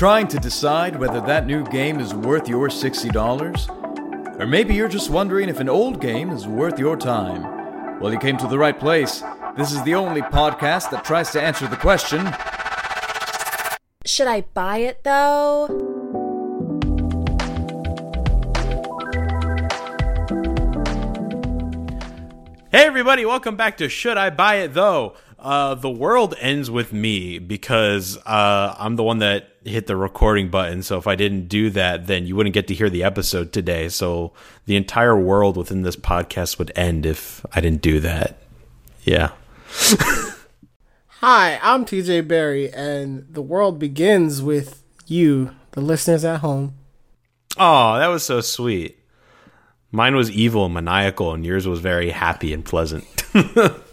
Trying to decide whether that new game is worth your $60? Or maybe you're just wondering if an old game is worth your time. Well, you came to the right place. This is the only podcast that tries to answer the question Should I buy it though? Hey everybody, welcome back to Should I Buy It Though? Uh, the world ends with me because uh, I'm the one that hit the recording button. So if I didn't do that, then you wouldn't get to hear the episode today. So the entire world within this podcast would end if I didn't do that. Yeah. Hi, I'm TJ Barry, and the world begins with you, the listeners at home. Oh, that was so sweet. Mine was evil and maniacal, and yours was very happy and pleasant.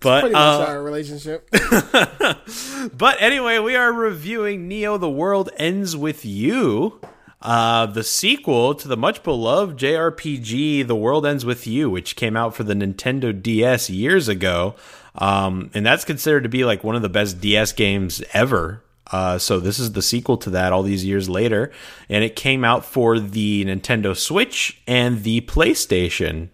But Pretty much uh, our relationship. but anyway, we are reviewing Neo: The World Ends with You, uh, the sequel to the much beloved JRPG The World Ends with You, which came out for the Nintendo DS years ago, um, and that's considered to be like one of the best DS games ever. Uh, so this is the sequel to that all these years later, and it came out for the Nintendo Switch and the PlayStation.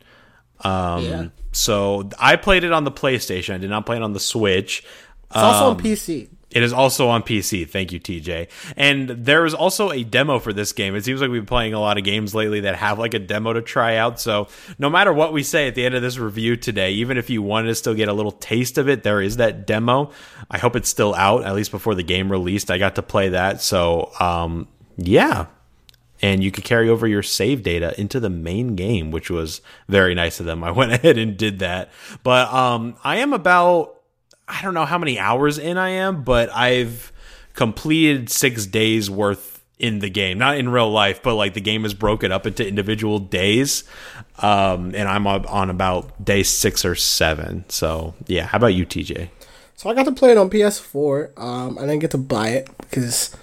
Um, Yeah. So I played it on the PlayStation. I did not play it on the Switch. It's also Um, on PC. It is also on PC. Thank you, TJ. And there is also a demo for this game. It seems like we've been playing a lot of games lately that have like a demo to try out. So no matter what we say at the end of this review today, even if you wanted to still get a little taste of it, there is that demo. I hope it's still out, at least before the game released. I got to play that. So um, yeah. And you could carry over your save data into the main game, which was very nice of them. I went ahead and did that. But um, I am about I don't know how many hours in I am, but I've completed six days worth in the game. Not in real life, but like the game is broken up into individual days. Um, and I'm on about day six or seven. So yeah, how about you, TJ? So I got to play it on PS4. Um, I didn't get to buy it because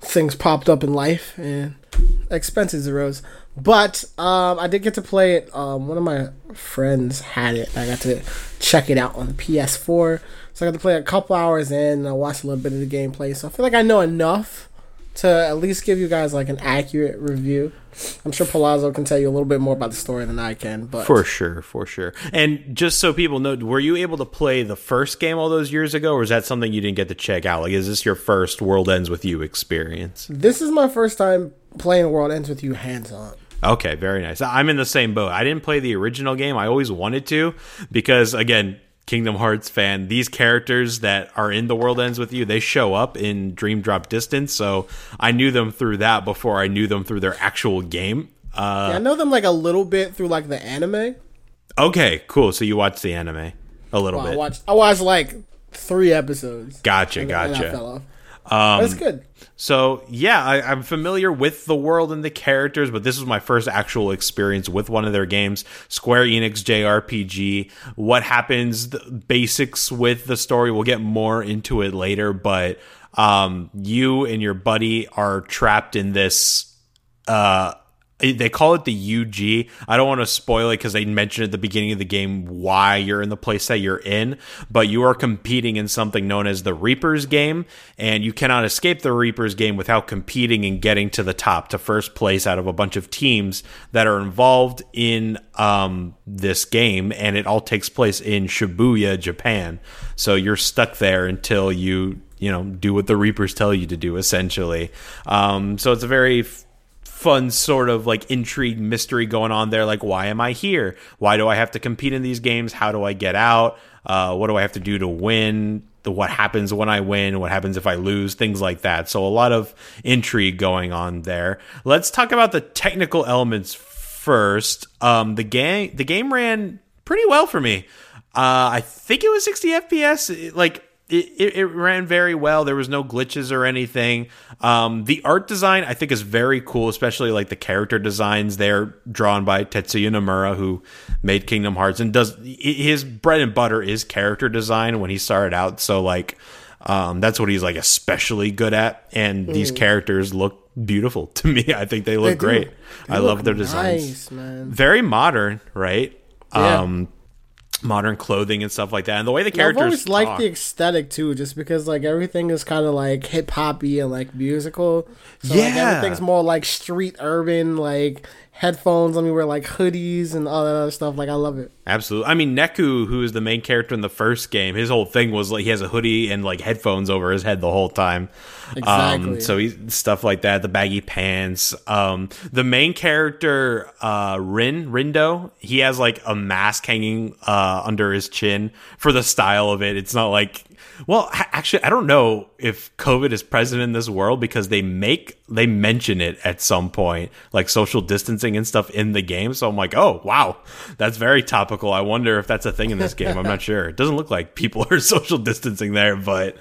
things popped up in life and expenses arose. But um, I did get to play it. Um, one of my friends had it. I got to check it out on the PS4. So I got to play a couple hours in. And I watched a little bit of the gameplay. So I feel like I know enough to at least give you guys like an accurate review. I'm sure Palazzo can tell you a little bit more about the story than I can. But For sure, for sure. And just so people know, were you able to play the first game all those years ago, or is that something you didn't get to check out? Like, is this your first World Ends with You experience? this is my first time playing World Ends with You hands on. Okay, very nice. I'm in the same boat. I didn't play the original game. I always wanted to because again, Kingdom Hearts fan, these characters that are in the world ends with you, they show up in Dream Drop Distance, so I knew them through that before I knew them through their actual game. Uh, Yeah, I know them like a little bit through like the anime. okay, cool. So you watched the anime a little I bit. watched I watched like three episodes. Gotcha, and I gotcha. off. but it's good. So yeah, I, I'm familiar with the world and the characters, but this was my first actual experience with one of their games, Square Enix JRPG. What happens, the basics with the story, we'll get more into it later, but um, you and your buddy are trapped in this. Uh, they call it the UG. I don't want to spoil it because they mentioned at the beginning of the game why you're in the place that you're in, but you are competing in something known as the Reapers game, and you cannot escape the Reapers game without competing and getting to the top, to first place out of a bunch of teams that are involved in um, this game, and it all takes place in Shibuya, Japan. So you're stuck there until you you know do what the Reapers tell you to do, essentially. Um, so it's a very fun sort of like intrigue mystery going on there like why am i here? Why do i have to compete in these games? How do i get out? Uh, what do i have to do to win? The what happens when i win? What happens if i lose? Things like that. So a lot of intrigue going on there. Let's talk about the technical elements first. Um, the game the game ran pretty well for me. Uh, i think it was 60 fps like it, it, ran very well. There was no glitches or anything. Um, the art design I think is very cool, especially like the character designs. They're drawn by Tetsuya Nomura, who made Kingdom Hearts and does his bread and butter is character design when he started out. So like um, that's what he's like especially good at. And these characters look beautiful to me. I think they look They great. They I look love their designs man. very modern, right? Yeah. Um, modern clothing and stuff like that, and the way the characters— I've always liked talk. the aesthetic too, just because like everything is kind of like hip hoppy and like musical. So, like, Yeah. everything's more like street urban, like headphones. Let me wear like hoodies and all that other stuff. Like I love it. Absolutely. I mean, Neku, who is the main character in the first game, his whole thing was like he has a hoodie and like headphones over his head the whole time. Exactly. Um, so he's stuff like that, the baggy pants. Um, the main character, uh, Rin, Rindo, he has like a mask hanging, uh, under his chin for the style of it. It's not like, well, actually, I don't know if COVID is present in this world because they make, they mention it at some point, like social distancing and stuff in the game. So I'm like, oh, wow, that's very topical. I wonder if that's a thing in this game. I'm not sure. It doesn't look like people are social distancing there, but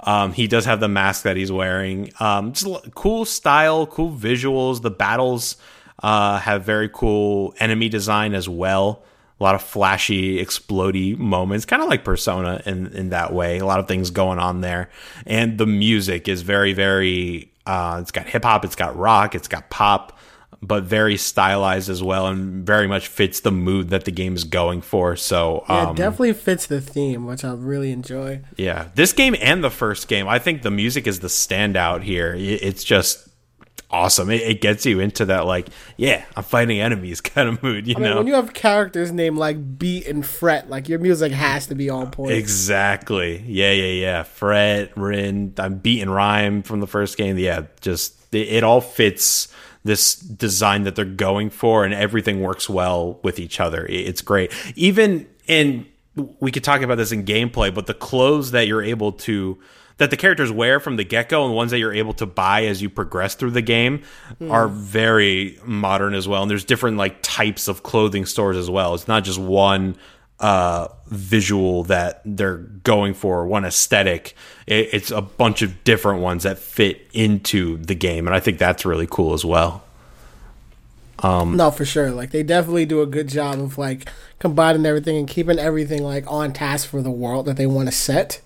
um, he does have the mask that he's wearing. Um, just cool style, cool visuals. The battles uh, have very cool enemy design as well. A lot of flashy, explody moments, kind of like Persona in in that way. A lot of things going on there, and the music is very, very. Uh, it's got hip hop, it's got rock, it's got pop, but very stylized as well, and very much fits the mood that the game is going for. So, Yeah, um, it definitely fits the theme, which I really enjoy. yeah, this game and the first game, I think the music is the standout here. It's just awesome. It, it gets you into that like, yeah, I'm fighting enemies kind of mood. You I mean, know, when you have characters named like Beat and Fret, like your music has to be on point. exactly. Yeah, yeah, yeah. Fret, Rin, I'm Beat and rhyme from the first game. Yeah, just it, it all fits this design that they're going for, and everything works well with each other. It- It's great. Even in we could talk about this in gameplay, but the clothes that you're able to that the characters wear from the get-go and the ones that you're able to buy as you progress through the game are very modern as well. And there's different like types of clothing stores as well. It's not just one uh visual that they're going for one aesthetic. It, it's a bunch of different ones that fit into the game. And i think that's really cool as well. Um, No, for sure. Like they definitely do a good job of like combining everything and keeping everything like on task for the world that they want to set.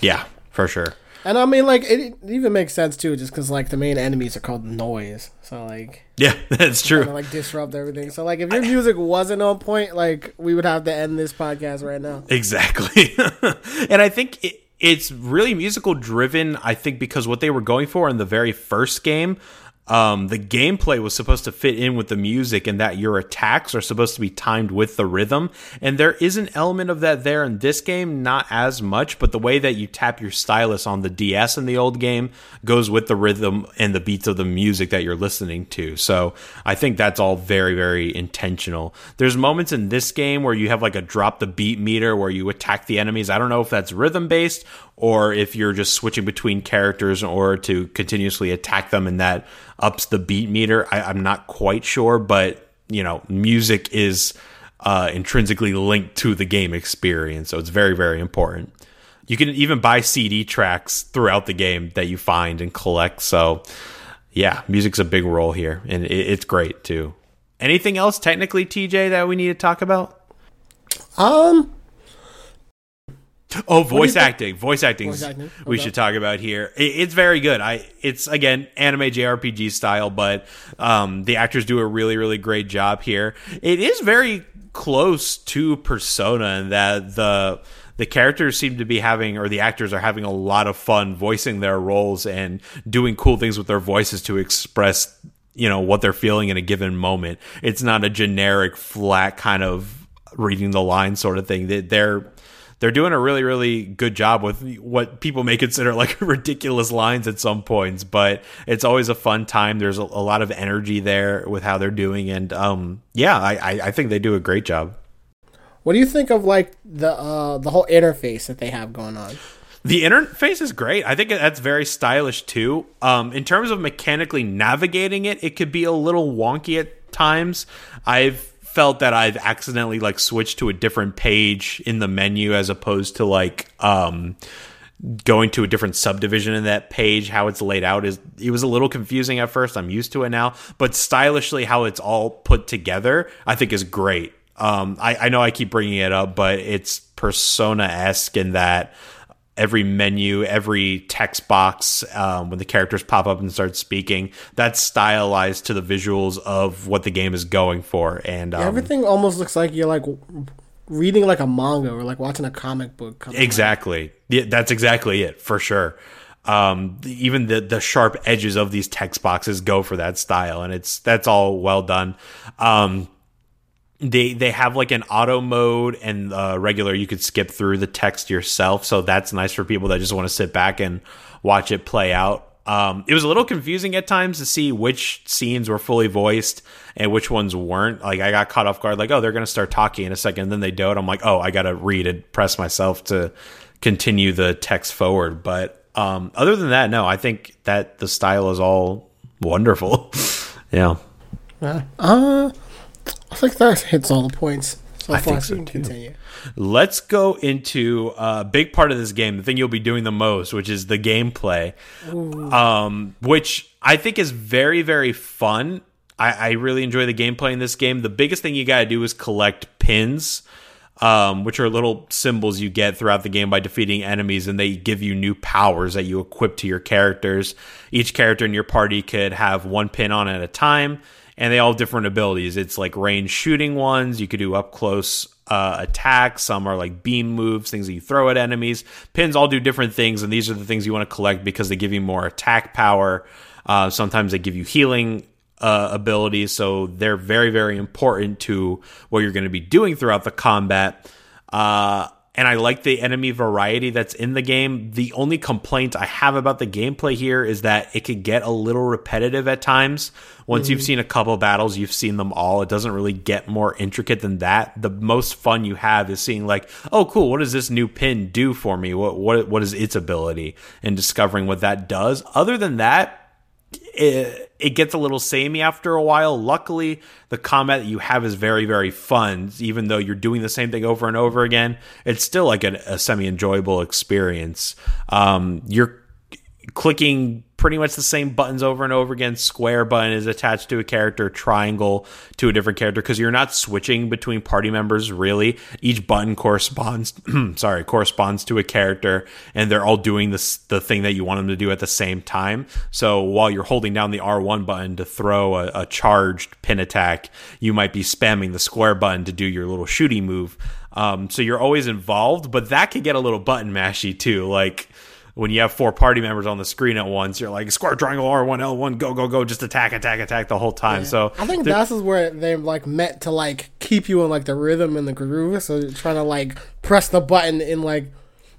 yeah for sure And I mean, like it, even makes sense too, just because like the main enemies are called noise, so like yeah that's true kind of like disrupt everything. So like if your music wasn't on point, like we would have to end this podcast right now. Exactly. and I think it, it's really musical driven, I think, because what they were going for in the very first game. Um, the gameplay was supposed to fit in with the music, and that your attacks are supposed to be timed with the rhythm. And there is an element of that there in this game, not as much, but the way that you tap your stylus on the DS in the old game goes with the rhythm and the beats of the music that you're listening to. So I think that's all very, very intentional. There's moments in this game where you have like a drop the beat meter where you attack the enemies. I don't know if that's rhythm based or if you're just switching between characters in order to continuously attack them and that ups the beat meter. I, I'm not quite sure, but you know, music is uh, intrinsically linked to the game experience, so it's very, very important. You can even buy CD tracks throughout the game that you find and collect. So, yeah, music's a big role here, and it, it's great too. Anything else technically, TJ, that we need to talk about? Um, Oh, voice acting. Voice acting. Voice acting, We should talk about here. It, it's very good. I. It's again anime JRPG style, but um, the actors do a really, really great job here. It is very close to Persona in that the the characters seem to be having, or the actors are having a lot of fun voicing their roles and doing cool things with their voices to express, you know, what they're feeling in a given moment. It's not a generic, flat kind of reading the line sort of thing. They- They're they're doing a really really good job with what people may consider like ridiculous lines at some points but it's always a fun time there's a, a lot of energy there with how they're doing and um yeah I, I i think they do a great job what do you think of like the uh the whole interface that they have going on? The interface is great. I think that's very stylish too. Um, in terms of mechanically navigating it, it could be a little wonky at times. I've felt that I've accidentally like switched to a different page in the menu as opposed to like um, going to a different subdivision in that page. How it's laid out is it was a little confusing at first. I'm used to it now, but stylishly how it's all put together, I think is great. Um, I, I know I keep bringing it up, but it's persona esque in that every menu, every text box, um, when the characters pop up and start speaking, that's stylized to the visuals of what the game is going for. And um, Everything almost looks like you're like reading like a manga or like watching a comic book. Come Exactly. Yeah, that's exactly it for sure. Um, even the the sharp edges of these text boxes go for that style, and it's that's all well done. Um, they they have like an auto mode and uh, regular. You could skip through the text yourself, so that's nice for people that just want to sit back and watch it play out. Um, it was a little confusing at times to see which scenes were fully voiced and which ones weren't. Like I got caught off guard, like oh they're gonna start talking in a second, and then they don't. I'm like oh I gotta read and press myself to continue the text forward. But um, other than that, no, I think that the style is all wonderful. yeah. Uh, I think that hits all the points. So I think so so, we can too. continue. Let's go into a big part of this game, the thing you'll be doing the most, which is the gameplay, um, which I think is very, very fun. I, I really enjoy the gameplay in this game. The biggest thing you got to do is collect pins, um, which are little symbols you get throughout the game by defeating enemies, and they give you new powers that you equip to your characters. Each character in your party could have one pin on at a time, and they all have different abilities. It's like range shooting ones. You could do up close uh, attacks. Some are like beam moves, things that you throw at enemies. Pins all do different things, and these are the things you want to collect because they give you more attack power. Uh, sometimes they give you healing uh, abilities, so they're very, very important to what you're going to be doing throughout the combat. And I like the enemy variety that's in the game. The only complaint I have about the gameplay here is that it could get a little repetitive at times. Once you've mm. seen a couple battles, you've seen them all. It doesn't really get more intricate than that. The most fun you have is seeing like, oh, cool, what does this new pin do for me? What what what is its ability? And discovering what that does. Other than that, it, it gets a little samey after a while. Luckily, the combat that you have is very, very fun. Even though you're doing the same thing over and over again, it's still like a, a semi enjoyable experience. Um, you're clicking pretty much the same buttons over and over again. Square button is attached to a character, triangle to a different character because you're not switching between party members really. Each button corresponds sorry, corresponds to a character and they're all doing this the thing that you want them to do at the same time. So while you're holding down the R1 button to throw a, a charged pin attack, you might be spamming the square button to do your little shooty move. Um, so you're always involved, but that could get a little button mashy too. Like when you have four party members on the screen at once, you're like square triangle R1 L1 go go go just attack attack attack the whole time. So I think there- that's is where they're like meant to like keep you in like the rhythm and the groove. So you're trying to like press the button in like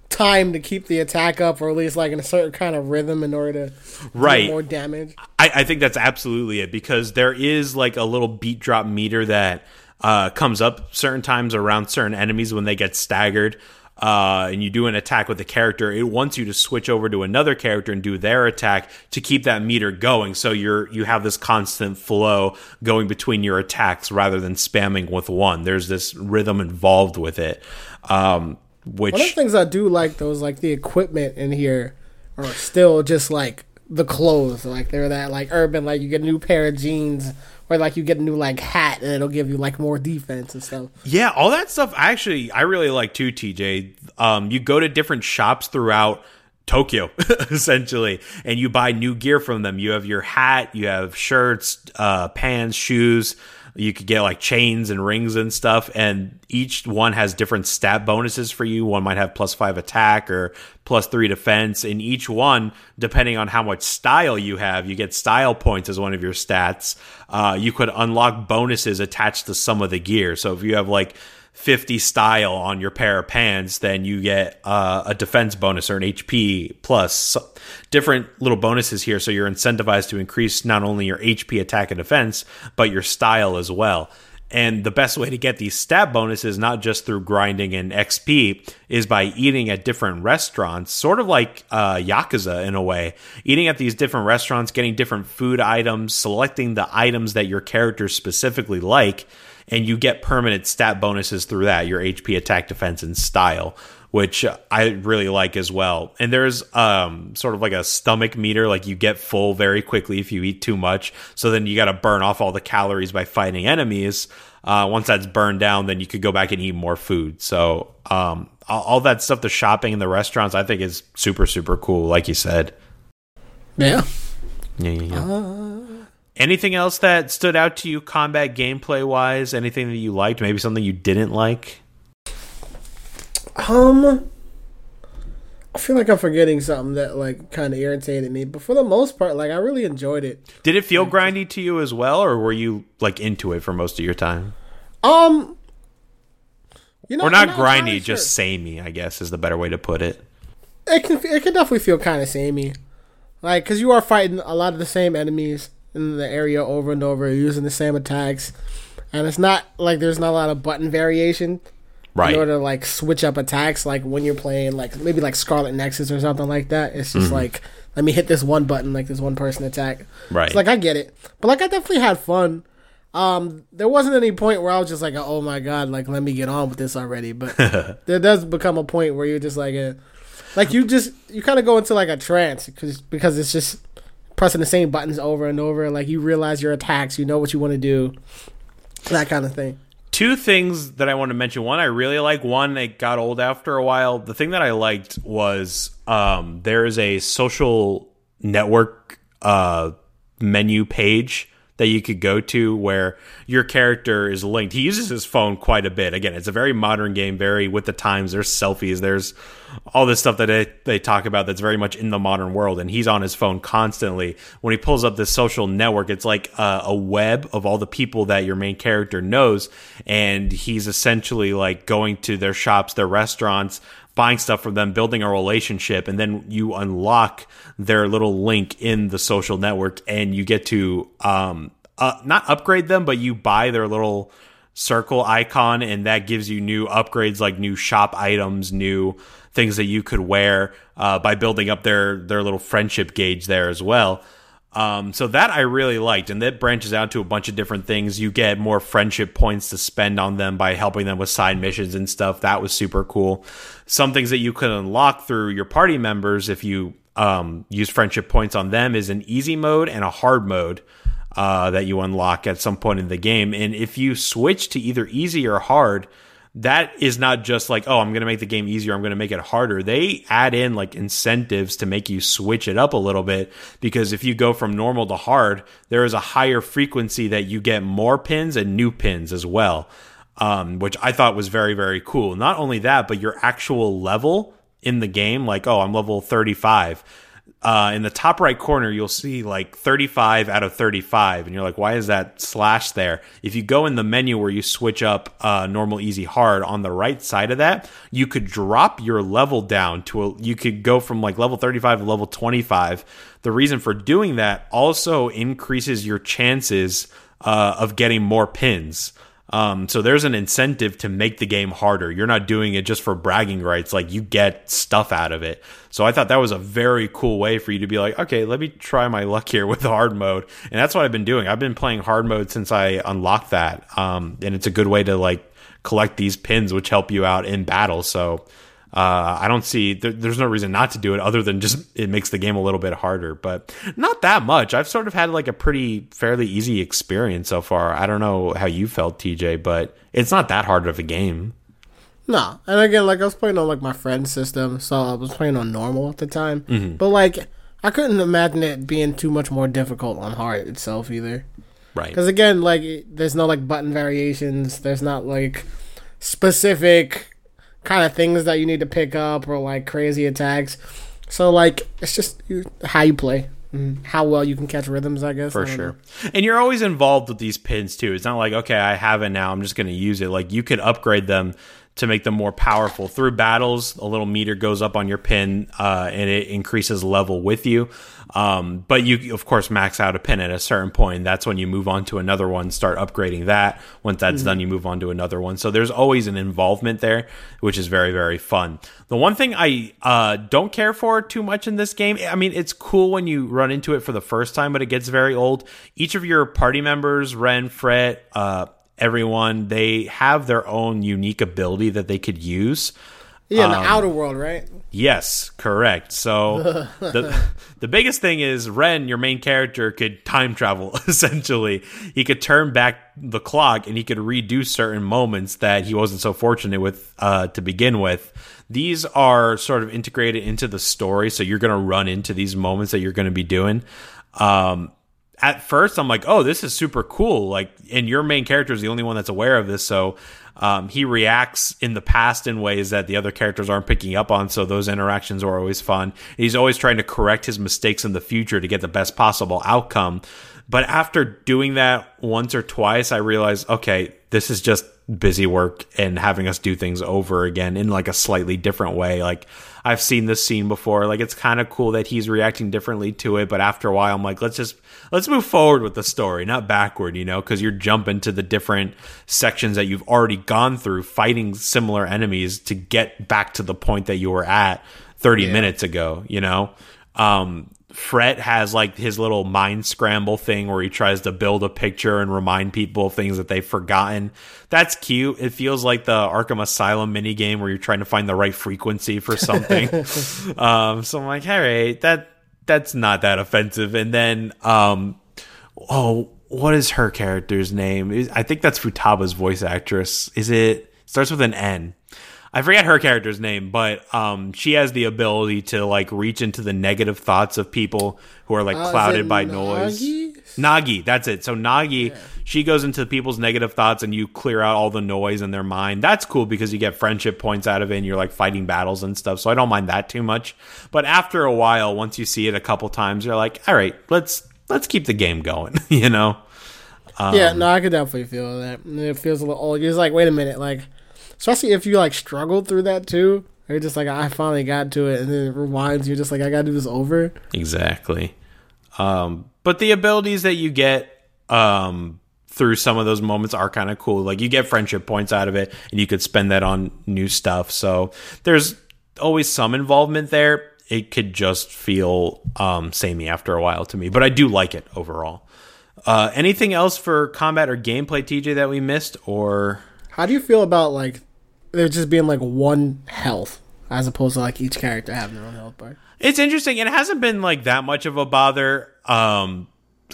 time to keep the attack up, or at least like in a certain kind of rhythm in order to Right. more damage. I, I think that's absolutely it because there is like a little beat drop meter that uh, comes up certain times around certain enemies when they get staggered. Uh, and you do an attack with a character, it wants you to switch over to another character and do their attack to keep that meter going. So you're you have this constant flow going between your attacks rather than spamming with one. There's this rhythm involved with it, um, which One of the things I do like though is like the equipment in here are still just like the clothes. Like they're that like urban, like you get a new pair of jeans or like you get a new like hat and it'll give you like more defense and stuff. Yeah, all that stuff actually I really like too, TJ. Um, you go to different shops throughout Tokyo, essentially, and you buy new gear from them. You have your hat, you have shirts, uh, pants, shoes. You could get like chains and rings and stuff, and each one has different stat bonuses for you. One might have plus five attack or plus three defense, and each one, depending on how much style you have, you get style points as one of your stats. Uh, you could unlock bonuses attached to some of the gear. So if you have like 50 style on your pair of pants, then you get uh, a defense bonus or an HP plus different little bonuses here. So you're incentivized to increase not only your HP attack and defense, but your style as well. And the best way to get these stat bonuses, not just through grinding and XP, is by eating at different restaurants, sort of like uh, Yakuza in a way. Eating at these different restaurants, getting different food items, selecting the items that your characters specifically like, and you get permanent stat bonuses through that your HP attack defense and style which I really like as well. And there's um sort of like a stomach meter like you get full very quickly if you eat too much. So then you got to burn off all the calories by fighting enemies. Uh, once that's burned down, then you could go back and eat more food. So um, all, all that stuff, the shopping and the restaurants, I think is super super cool. Like you said. Yeah. Yeah, yeah, yeah. Anything else that stood out to you, combat gameplay wise? Anything that you liked? Maybe something you didn't like? Um, I feel like I'm forgetting something that like kind of irritated me, but for the most part, like I really enjoyed it. Did it feel grindy to you as well, or were you like into it for most of your time? Um, you know, Or not I'm grindy, just sure. samey, I guess is the better way to put it. it can it can definitely feel kind of samey, like because you are fighting a lot of the same enemies in the area over and over, using the same attacks, and it's not like there's not a lot of button variation Right. in order to like switch up attacks. Like when you're playing like maybe like Scarlet Nexus or something like that, it's Mm-hmm. just like let me hit this one button, like this one person attack. Right. It's like I get it, but like I definitely had fun. Um, there wasn't any point where I was just like, oh my god, like let me get on with this already. But there does become a point where you're just like, uh, like you just you kind of go into like a trance because because it's just pressing the same buttons over and over. Like you realize your attacks, you know what you want to do, that kind of thing. two things that I want to mention. One I really like. One it got old after a while. The thing that I liked was um, there is a social network uh, menu page that you could go to where your character is linked. He uses his phone quite a bit. Again, it's a very modern game, very with the times. There's selfies. There's all this stuff that they, they talk about that's very much in the modern world. And he's on his phone constantly. When he pulls up this social network, it's like a, a web of all the people that your main character knows. And he's essentially like going to their shops, their restaurants, buying stuff from them, building a relationship, and then you unlock their little link in the social network, and you get to um, uh, not upgrade them, but you buy their little circle icon, and that gives you new upgrades like new shop items, new things that you could wear uh, by building up their their little friendship gauge there as well. Um, so that I really liked, and that branches out to a bunch of different things. You get more friendship points to spend on them by helping them with side missions and stuff. That was super cool. Some things that you could unlock through your party members if you um, use friendship points on them is an easy mode and a hard mode uh, that you unlock at some point in the game. And if you switch to either easy or hard, that is not just like, oh, I'm going to make the game easier. I'm going to make it harder. They add in like incentives to make you switch it up a little bit because if you go from normal to hard, there is a higher frequency that you get more pins and new pins as well, um, which I thought was very, very cool. Not only that, but your actual level in the game, like, oh, I'm level 35 uh, in the top right corner, you'll see like 35 out of 35. And you're like, why is that slash there? If you go in the menu where you switch up uh, normal, easy, hard on the right side of that, you could drop your level down to a, you could go from like level 35 to level 25. The reason for doing that also increases your chances uh, of getting more pins. Um, so there's an incentive to make the game harder. You're not doing it just for bragging rights. Like you get stuff out of it. So I thought that was a very cool way for you to be like, okay, let me try my luck here with hard mode. And that's what I've been doing. I've been playing hard mode since I unlocked that. Um, and it's a good way to like collect these pins, which help you out in battle. So, uh, I don't see there, there's no reason not to do it other than just it makes the game a little bit harder, but not that much. I've sort of had like a pretty fairly easy experience so far. I don't know how you felt, TJ, but it's not that hard of a game. No, and again, like I was playing on like my friend's system, so I was playing on normal at the time. Mm-hmm. But like, I couldn't imagine it being too much more difficult on hard itself either. Right. Because again, like, there's no like button variations. There's not like specific kind of things that you need to pick up or like crazy attacks. So like, it's just you, how you play, and how well you can catch rhythms. I guess For I sure. know. And you're always involved with these pins too. It's not like, okay, I have it now, I'm just going to use it. Like you could upgrade them to make them more powerful through battles. A little meter goes up on your pin, uh, and it increases level with you. Um, but you, of course, max out a pin at a certain point. That's when you move on to another one, start upgrading that. Once that's done, you move on to another one. So there's always an involvement there, which is very, very fun. The one thing I uh, don't care for too much in this game, I mean, it's cool when you run into it for the first time, but it gets very old. Each of your party members, Ren, Fret, uh, everyone, they have their own unique ability that they could use. Yeah, Um, in the outer world, right? Yes, correct. So the the biggest thing is Ren, your main character, could time travel essentially. He could turn back the clock and he could redo certain moments that he wasn't so fortunate with uh, to begin with. These are sort of integrated into the story, so you're going to run into these moments that you're going to be doing. Um, at first I'm like, oh, this is super cool. Like, and your main character is the only one that's aware of this. So Um, he reacts in the past in ways that the other characters aren't picking up on, so those interactions are always fun. He's always trying to correct his mistakes in the future to get the best possible outcome. But after doing that once or twice, I realized, okay, this is just busy work and having us do things over again in like a slightly different way. Like I've seen this scene before. Like it's kind of cool that he's reacting differently to it, but after a while I'm like, let's just let's move forward with the story, not backward, you know, cuz you're jumping to the different sections that you've already gone through fighting similar enemies to get back to the point that you were at 30 yeah. minutes ago, you know. Um Fret has like his little mind scramble thing where he tries to build a picture and remind people of things that they've forgotten. That's cute. It feels like the Arkham Asylum mini game where you're trying to find the right frequency for something. um, so I'm like, all right, that that's not that offensive. And then, um, oh, what is her character's name? I think that's Futaba's voice actress. Is it starts with an N? I forget her character's name, but um, she has the ability to like reach into the negative thoughts of people who are like uh, clouded by Nagi? noise. Nagi, that's it. So Nagi, yeah. She goes into people's negative thoughts, and you clear out all the noise in their mind. That's cool because you get friendship points out of it, and you're like fighting battles and stuff. So I don't mind that too much. But after a while, once you see it a couple times, you're like, all right, let's let's keep the game going. you know? Um, yeah, no, I could definitely feel that. It feels a little old. You're just like, wait a minute, like especially if you like struggled through that too. You're just like, I finally got to it, and then it rewinds you, just like, I gotta do this over. Exactly. Um, but the abilities that you get um, through some of those moments are kind of cool. Like you get friendship points out of it, and you could spend that on new stuff. So there's always some involvement there. It could just feel um, samey after a while to me, but I do like it overall. Uh, anything else for combat or gameplay, TJ, that we missed, or how do you feel about like there just being like one health as opposed to like each character having their own health bar. It's interesting. It hasn't been like that much of a bother. Um,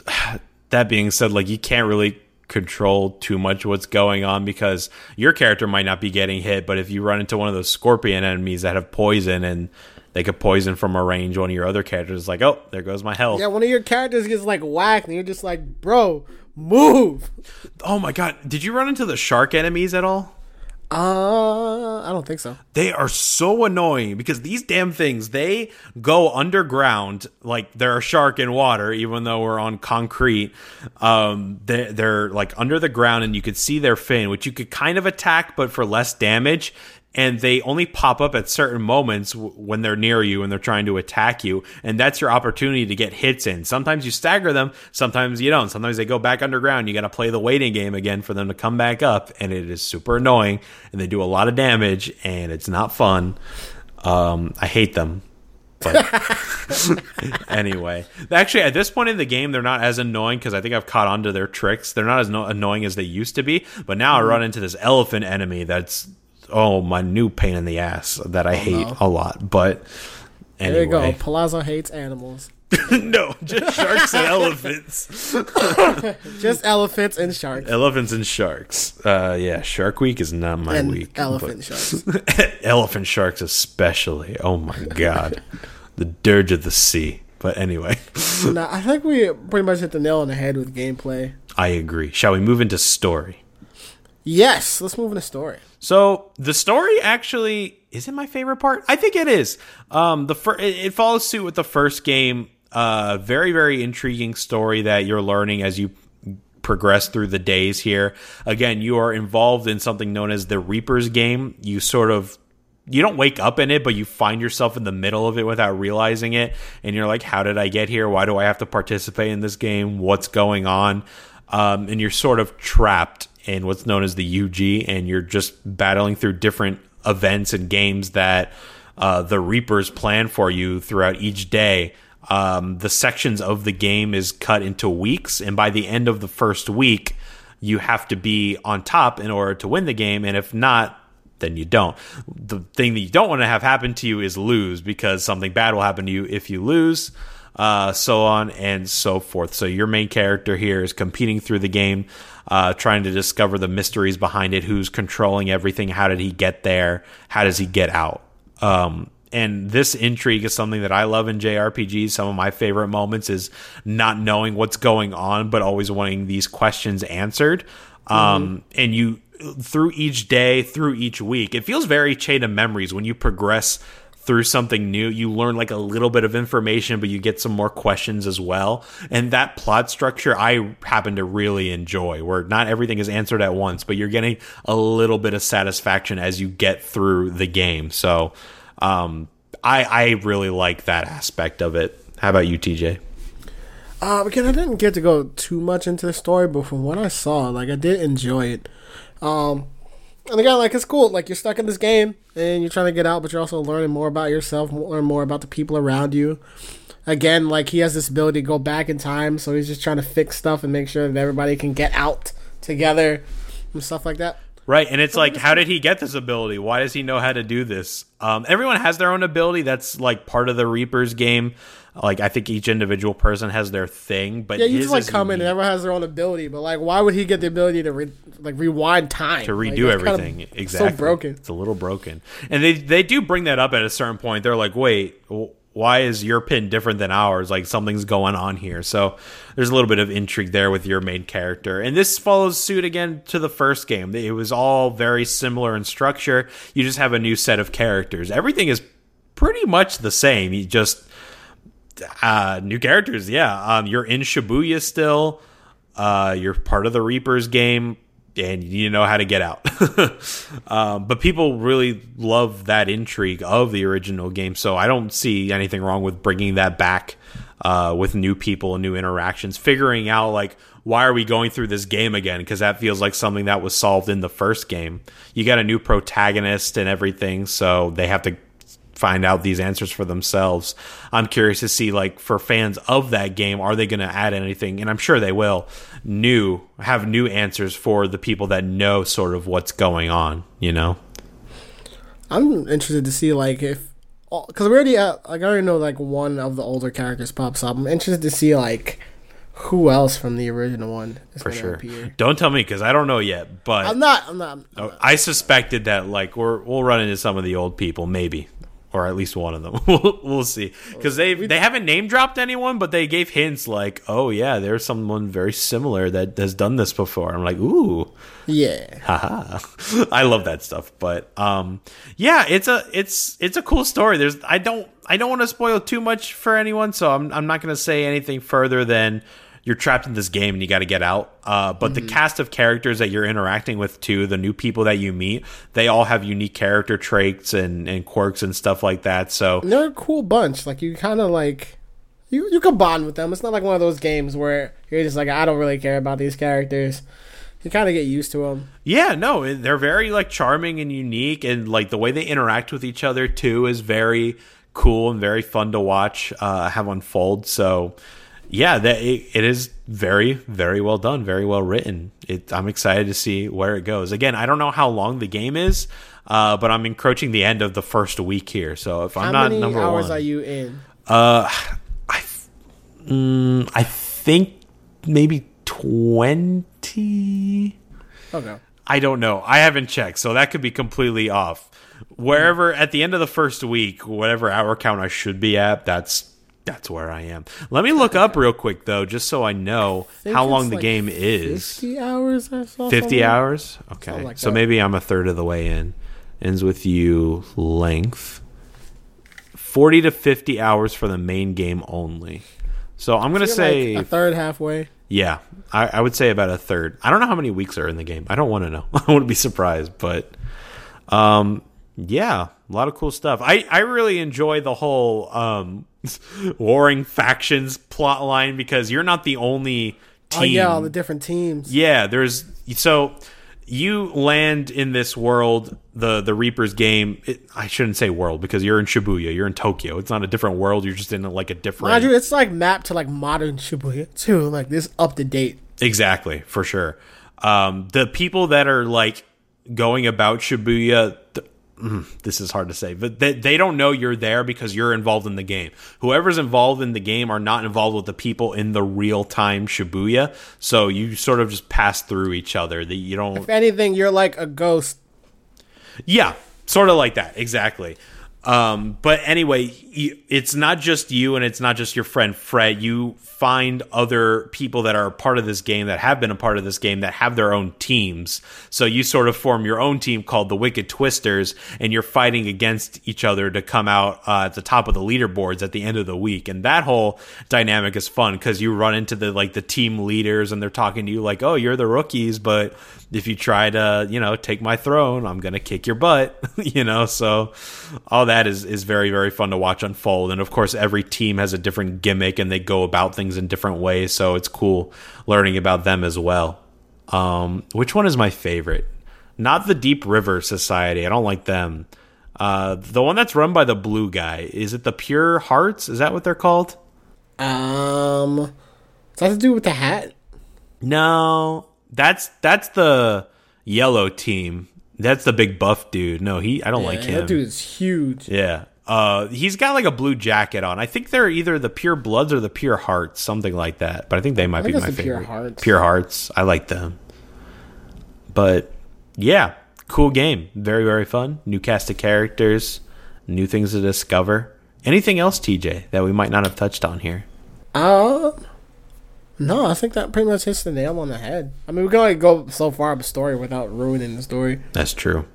that being said, like you can't really control too much what's going on because your character might not be getting hit, but if you run into one of those scorpion enemies that have poison and they could poison from a range, one of your other characters is like, oh, there goes my health. Yeah, one of your characters gets like whacked, and you're just like, bro, move. Oh my god, did you run into the shark enemies at all? Uh, I don't think so. They are so annoying because these damn things they go underground like they're a shark in water, even though we're on concrete. Um, they're, they're like under the ground, and you could see their fin, which you could kind of attack, but for less damage and they only pop up at certain moments when they're near you and they're trying to attack you and that's your opportunity to get hits in. Sometimes you stagger them sometimes you don't. Sometimes they go back underground. You got to play the waiting game again for them to come back up and it is super annoying and they do a lot of damage and it's not fun. Um, i hate them but anyway, actually, at this point in the game, they're not as annoying because I think I've caught on to their tricks. They're not as no- annoying as they used to be. But now I run into this elephant enemy that's oh my new pain in the ass that I oh, hate no. a lot. But anyway. there you go. Palazzo hates animals. no, just sharks and elephants. just elephants and sharks. Elephants and sharks. Uh, yeah, Shark Week is not my and week. Elephant sharks. elephant sharks, especially. Oh my god, the dirge of the sea. But anyway, nah, I think we pretty much hit the nail on the head with gameplay. I agree. Shall we move into story? Yes, let's move into story. So the story actually is it my favorite part? I think it is. Um, the fir- it, follows suit with the first game. Uh, very very intriguing story that you're learning as you progress through the days here. Again, you are involved in something known as the Reapers game. You sort of you don't wake up in it, but you find yourself in the middle of it without realizing it, and you're like, "How did I get here? Why do I have to participate in this game? What's going on?" Um, and you're sort of trapped in what's known as the UG, and you're just battling through different events and games that uh, the Reapers plan for you throughout each day. Um, the sections of the game is cut into weeks, and by the end of the first week, you have to be on top in order to win the game, and if not, then you don't. The thing that you don't want to have happen to you is lose because something bad will happen to you if you lose uh, so on and so forth. So your main character here is competing through the game, uh, trying to discover the mysteries behind it. Who's controlling everything? How did he get there? How does he get out? Um, and this intrigue is something that I love in JRPGs. Some of my favorite moments is not knowing what's going on, but always wanting these questions answered. Um, mm-hmm. and you through each day, through each week. It feels very chain of memories when you progress through something new. You learn like a little bit of information, but you get some more questions as well. And that plot structure I happen to really enjoy, where not everything is answered at once, but you're getting a little bit of satisfaction as you get through the game. So, um, I I really like that aspect of it. How about you, TJ? Uh, again, I didn't get to go too much into the story, but from what I saw, like I did enjoy it. Um, and again, like it's cool. Like you're stuck in this game and you're trying to get out, but you're also learning more about yourself, learn more about the people around you. Again, like he has this ability to go back in time, so he's just trying to fix stuff and make sure that everybody can get out together and stuff like that. Right, and it's like, how did he get this ability? Why does he know how to do this? Um, everyone has their own ability. That's like part of the Reaper's game. Like, I think each individual person has their thing, but Yeah, you just like come in and everyone has their own ability, but like, why would he get the ability to re- like rewind time to Like, redo kind of everything. exactly, So broken. It's a little broken, and they they do bring that up at a certain point. They're like, wait. Why is your pin different than ours? Like something's going on here. So there's a little bit of intrigue there with your main character. And this follows suit again to the first game. It was all very similar in structure. You just have a new set of characters. Everything is pretty much the same. You just uh new characters yeah. Um you're in shibuya still. Uh you're part of the reapers game and you need to know how to get out. Um but people really love that intrigue of the original game so i don't see anything wrong with bringing that back uh with new people and new interactions figuring out like why are we going through this game again? Because that feels like something that was solved in the first game. You got a new protagonist and everything so they have to find out these answers for themselves. I'm curious to see, like, for fans of that game, are they going to add anything? And I'm sure they will. New, have new answers for the people that know sort of what's going on. You know? I'm interested to see like if because we already uh, like I already know like one of the older characters pops up. I'm interested to see like who else from the original one is For sure. appear. Don't tell me because I don't know yet. But I'm not. I'm not. Oh, I suspected that like we're we'll run into some of the old people, maybe, or at least one of them. we'll, we'll see because they they haven't name dropped anyone, but they gave hints like, oh yeah, there's someone very similar that has done this before. I'm like, ooh, Yeah. haha. I love that stuff. But um, yeah, it's a it's it's a cool story. There's I don't I don't want to spoil too much for anyone, so I'm I'm not going to say anything further than you're trapped in this game and you got to get out. Uh, but the cast of characters that you're interacting with too, the new people that you meet, they all have unique character traits and, and quirks and stuff like that. So And they're a cool bunch. Like you kind of like you you can bond with them. It's not like one of those games where you're just like I don't really care about these characters. You kind of get used to them. Yeah, no, they're very like charming and unique, and like the way they interact with each other too is very cool and very fun to watch uh, have unfold. So, yeah, that it, it is very very well done, very well written. It, I'm excited to see where it goes. Again, I don't know how long the game is, uh, but I'm encroaching the end of the first week here. So if I'm How not many hours are you in? uh, I, mm, I think maybe twenty. Okay. I don't know. I haven't checked, so that could be completely off. Wherever at the end of the first week, whatever hour count I should be at, that's that's where I am. Let me look up real quick though, just so I know think how long the like game is. Fifty hours or so. 50 hours? Okay. Like so that. maybe I'm a third of the way in. Ends with you length. 40 to 50 hours for the main game only. So I'm going to say a third halfway. yeah, I, I would say about a third. I don't know how many weeks are in the game. I don't want to know. I wouldn't be surprised, but um, yeah, a lot of cool stuff. I I really enjoy the whole um warring factions plot line because you're not the only team. Oh yeah, all the different teams. Yeah, there's so you land in this world, the the Reaper's game. It, I shouldn't say world because you're in Shibuya, you're in Tokyo. It's not a different world. You're just in like a different. Mind you, it's like mapped to like modern Shibuya too. Like this up to date. Exactly, for sure. Um, the people that are like going about Shibuya, mm, this is hard to say, but they, they don't know you're there because you're involved in the game. Whoever's involved in the game are not involved with the people in the real time Shibuya, so you sort of just pass through each other. That you don't If anything, you're like a ghost. Yeah, sort of like that. Exactly. Um, but anyway, it's not just you and it's not just your friend Fret. You find other people that are a part of this game that have been a part of this game that have their own teams. So you sort of form your own team called the Wicked Twisters, and you're fighting against each other to come out uh, at the top of the leaderboards at the end of the week. And that whole dynamic is fun because you run into the like the team leaders and they're talking to you like, "Oh, you're the rookies, but if you try to, you know, take my throne, I'm gonna kick your butt." you know, so all that is is very very fun to watch unfold. And of course, every team has a different gimmick and they go about things in different ways. So it's cool learning about them as well. Um, which one is my favorite? Not the Deep River Society. I don't like them. Uh, the one that's run by the blue guy. Is it the Pure Hearts? Is that what they're called? Um, does that have to do with the hat? No, that's that's the yellow team. That's the big buff dude. No, he. I don't like him. That dude is huge. Yeah. Uh, he's got like a blue jacket on. I think they're either the Pure Bloods or the Pure Hearts, something like that. But I think they might think be my the Pure favorite. Hearts. Pure Hearts. I like them. But yeah, cool game. Very very fun. New cast of characters, new things to discover. Anything else, TJ, that we might not have touched on here? Um, no, I think that pretty much hits the nail on the head. I mean, we can only go so far of a story without ruining the story. That's true.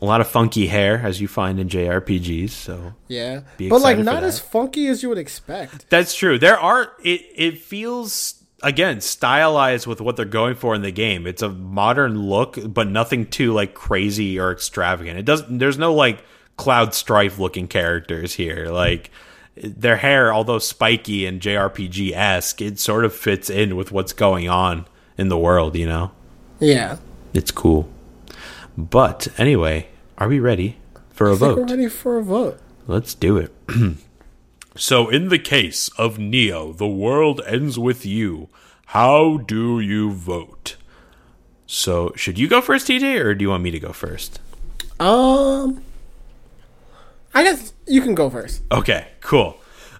A lot of funky hair, as you find in JRPGs. So Yeah, but like not as funky as you would expect. That's true. There are it it feels again stylized with what they're going for in the game. It's a modern look, but nothing too like crazy or extravagant. It doesn't there's no like Cloud Strife looking characters here. Like their hair, although spiky and JRPG esque, it sort of fits in with what's going on in the world, you know? Yeah, It's cool. But anyway, are we ready for a I think we're vote? ready for a vote. Let's do it. so, in the case of Neo, the world ends with you. How do you vote? So, should you go first, TJ, or do you want me to go first? Um, I guess you can go first. Okay, cool.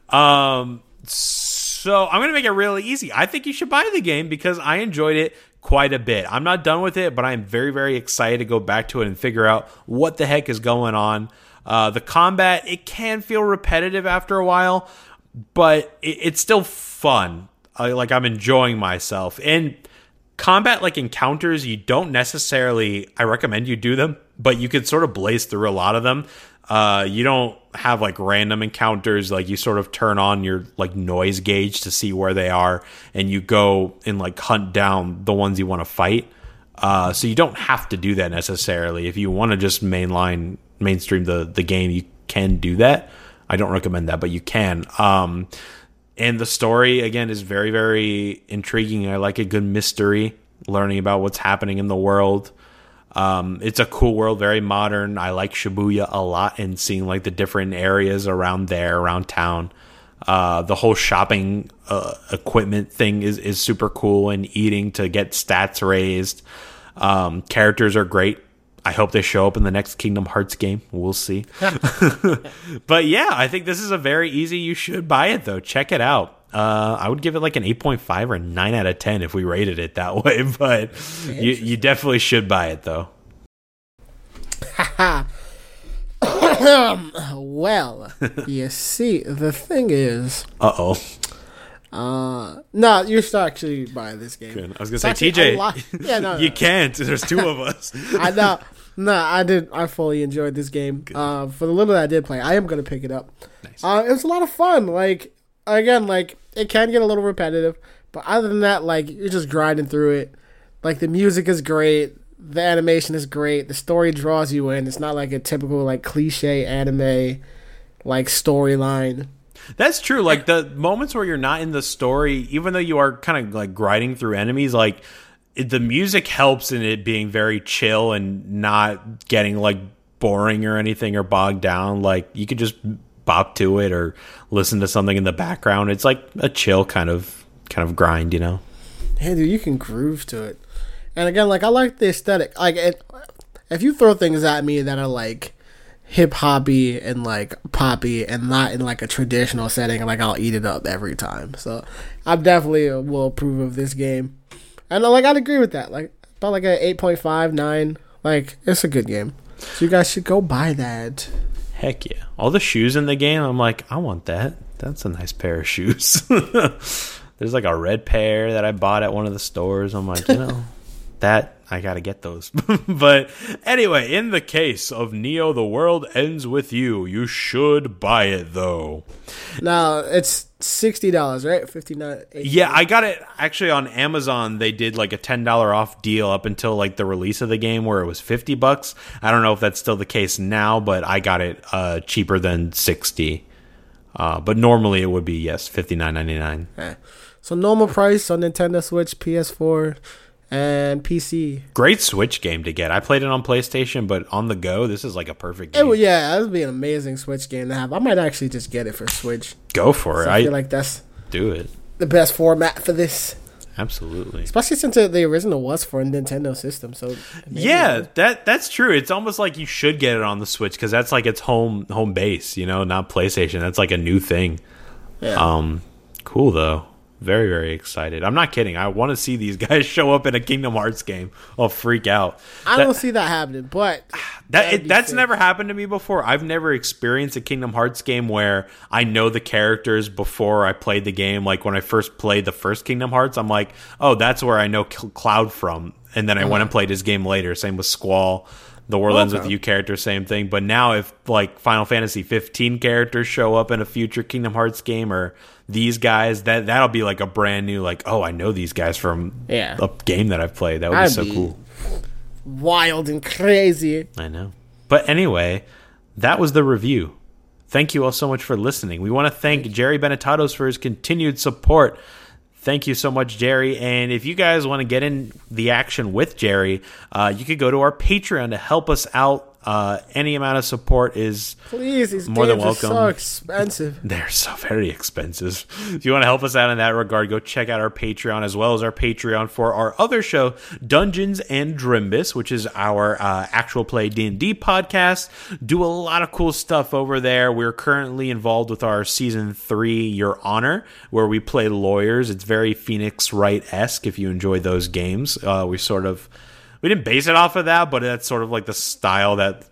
Um, so I'm gonna make it really easy. I think you should buy the game because I enjoyed it quite a bit. I'm not done with it, but I'm very, very excited to go back to it and figure out what the heck is going on. Uh, the combat it can feel repetitive after a while, but it, it's still fun. I, like I'm enjoying myself and combat like encounters you don't necessarily i recommend you do them but you could sort of blaze through a lot of them uh, you don't have like random encounters. Like you sort of turn on your like noise gauge to see where they are and you go and like hunt down the ones you want to fight. Uh, so you don't have to do that necessarily. If you want to just mainline mainstream the the game you can do that. I don't recommend that but you can. Um, and the story again is very very intriguing. I like a good mystery learning about what's happening in the world um, it's a cool world very modern i like shibuya a lot and seeing like the different areas around there around town uh, the whole shopping uh, equipment thing is, is super cool and eating to get stats raised um, characters are great i hope they show up in the next kingdom hearts game we'll see but yeah, I think this is a very easy. You should buy it though. Check it out. Uh, I would give it like an eight point five or nine out of ten if we rated it that way. But you you definitely should buy it though. well, you see, the thing is, Uh oh. uh, no, you should actually buy this game. I was gonna It's say TJ. Yeah, no, you can't. There's two of us. I know. No, I did. I fully enjoyed this game. Uh, for the little that I did play, I am gonna pick it up. Nice. Uh, it was a lot of fun. Like again, like it can get a little repetitive, but other than that, like you're just grinding through it. Like the music is great, the animation is great, the story draws you in. It's not like a typical like cliche anime like storyline. That's true. Like the moments where you're not in the story, even though you are kind of like grinding through enemies, like the music helps in it being very chill and not getting like boring or anything or bogged down. Like you could just bop to it or listen to something in the background. It's like a chill kind of kind of grind, you know. Hey, dude, you can groove to it. And again, like I like the aesthetic. Like, it, if you throw things at me that are like hip hoppy and like poppy and not in like a traditional setting, like I'll eat it up every time. So I definitely will approve of this game. And like I'd agree with that. Like about like a 8.5, 9. Like it's a good game. So you guys should go buy that. Heck yeah. All the shoes in the game, I'm like, I want that. That's a nice pair of shoes. There's like a red pair that I bought at one of the stores. I'm like, you know, that I gotta get those. but anyway, in the case of Neo, the world ends with you. You should buy it though. Now it's sixty dollars, right? Fifty nine. Yeah, I got it actually on Amazon. They did like a ten dollar off deal up until like the release of the game, where it was fifty bucks. I don't know if that's still the case now, but I got it uh, cheaper than sixty. Uh, but normally it would be yes, fifty nine ninety nine. So normal price on Nintendo Switch, PS4, and PC. Great Switch game to get. I played it on PlayStation, but on the go, this is like a perfect game. would, yeah, that would be an amazing Switch game to have. I might actually just get it for Switch. Go for it. I I feel like that's do it. the best format for this, Absolutely. especially since the the original was for a Nintendo system. So Yeah, that that's true. It's almost like you should get it on the Switch because that's like its home home base, you know, not PlayStation. That's like a new thing. yeah. Um, cool though. Very very excited. I'm not kidding. I want to see these guys show up in a Kingdom Hearts game. I'll freak out. I That- don't see that happening, but That it, that's sick. never happened to me before. I've never experienced a Kingdom Hearts game where I know the characters before I played the game. Like when I first played the first Kingdom Hearts, I'm like, oh, that's where I know Cloud from. And then I went uh-huh. and played his game later. Same with Squall. The World Ends with You character, same thing. But now, if like Final Fantasy 15 characters show up in a future Kingdom Hearts game, or these guys, that that'll be like a brand new, like, oh, I know these guys from Yeah. a game that I've played. That would I'd be so be- cool. wild and crazy. I know. But anyway, that was the review. Thank you all so much for listening. We want to thank Jerry Benetatos for his continued support. Thank you so much, Jerry. And if you guys want to get in the action with Jerry, uh, you could go to our Patreon to help us out. Uh, any amount of support is Please, these More than are so expensive. they're so very expensive. If you want to help us out in that regard, go check out our Patreon as well as our Patreon for our other show, Dungeons and Drimbus, which is our uh, actual play D and D podcast. Do a lot of cool stuff over there. We're currently involved with our season three, Your Honor, where we play lawyers. It's very Phoenix Wright esque. If you enjoy those games, uh, we sort of we didn't base it off of that, but that's sort of like the style that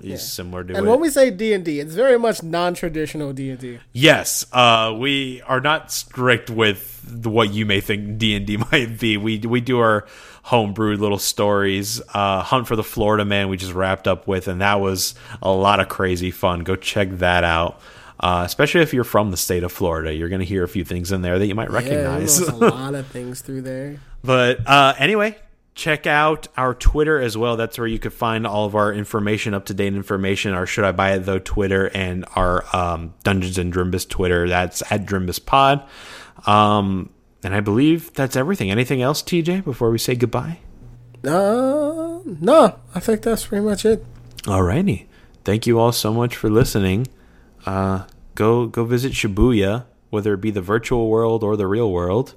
is similar to And it. when we say D and D, it's very much non-traditional D and D. Yes, uh, we are not strict with the- what you may think D and D might be. We we do our homebrewed little stories. Uh, Hunt for the Florida Man we just wrapped up with, and that was a lot of crazy fun. Go check that out. Uh, especially if you're from the state of Florida, you're going to hear a few things in there that you might recognize. there's a lot of things through there. But uh, anyway, check out our Twitter as well. That's where you could find all of our information, up to date information. Our Should I Buy It Though Twitter and our um, Dungeons and Drimbus Twitter. That's at Drimbus Pod. Um, and I believe that's everything. Anything else, TJ, before we say goodbye? Uh, no, I think that's pretty much it. Alrighty. Thank you all so much for listening. Uh, go go visit Shibuya, whether it be the virtual world or the real world.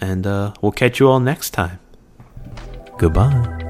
And uh, we'll catch you all next time. Goodbye.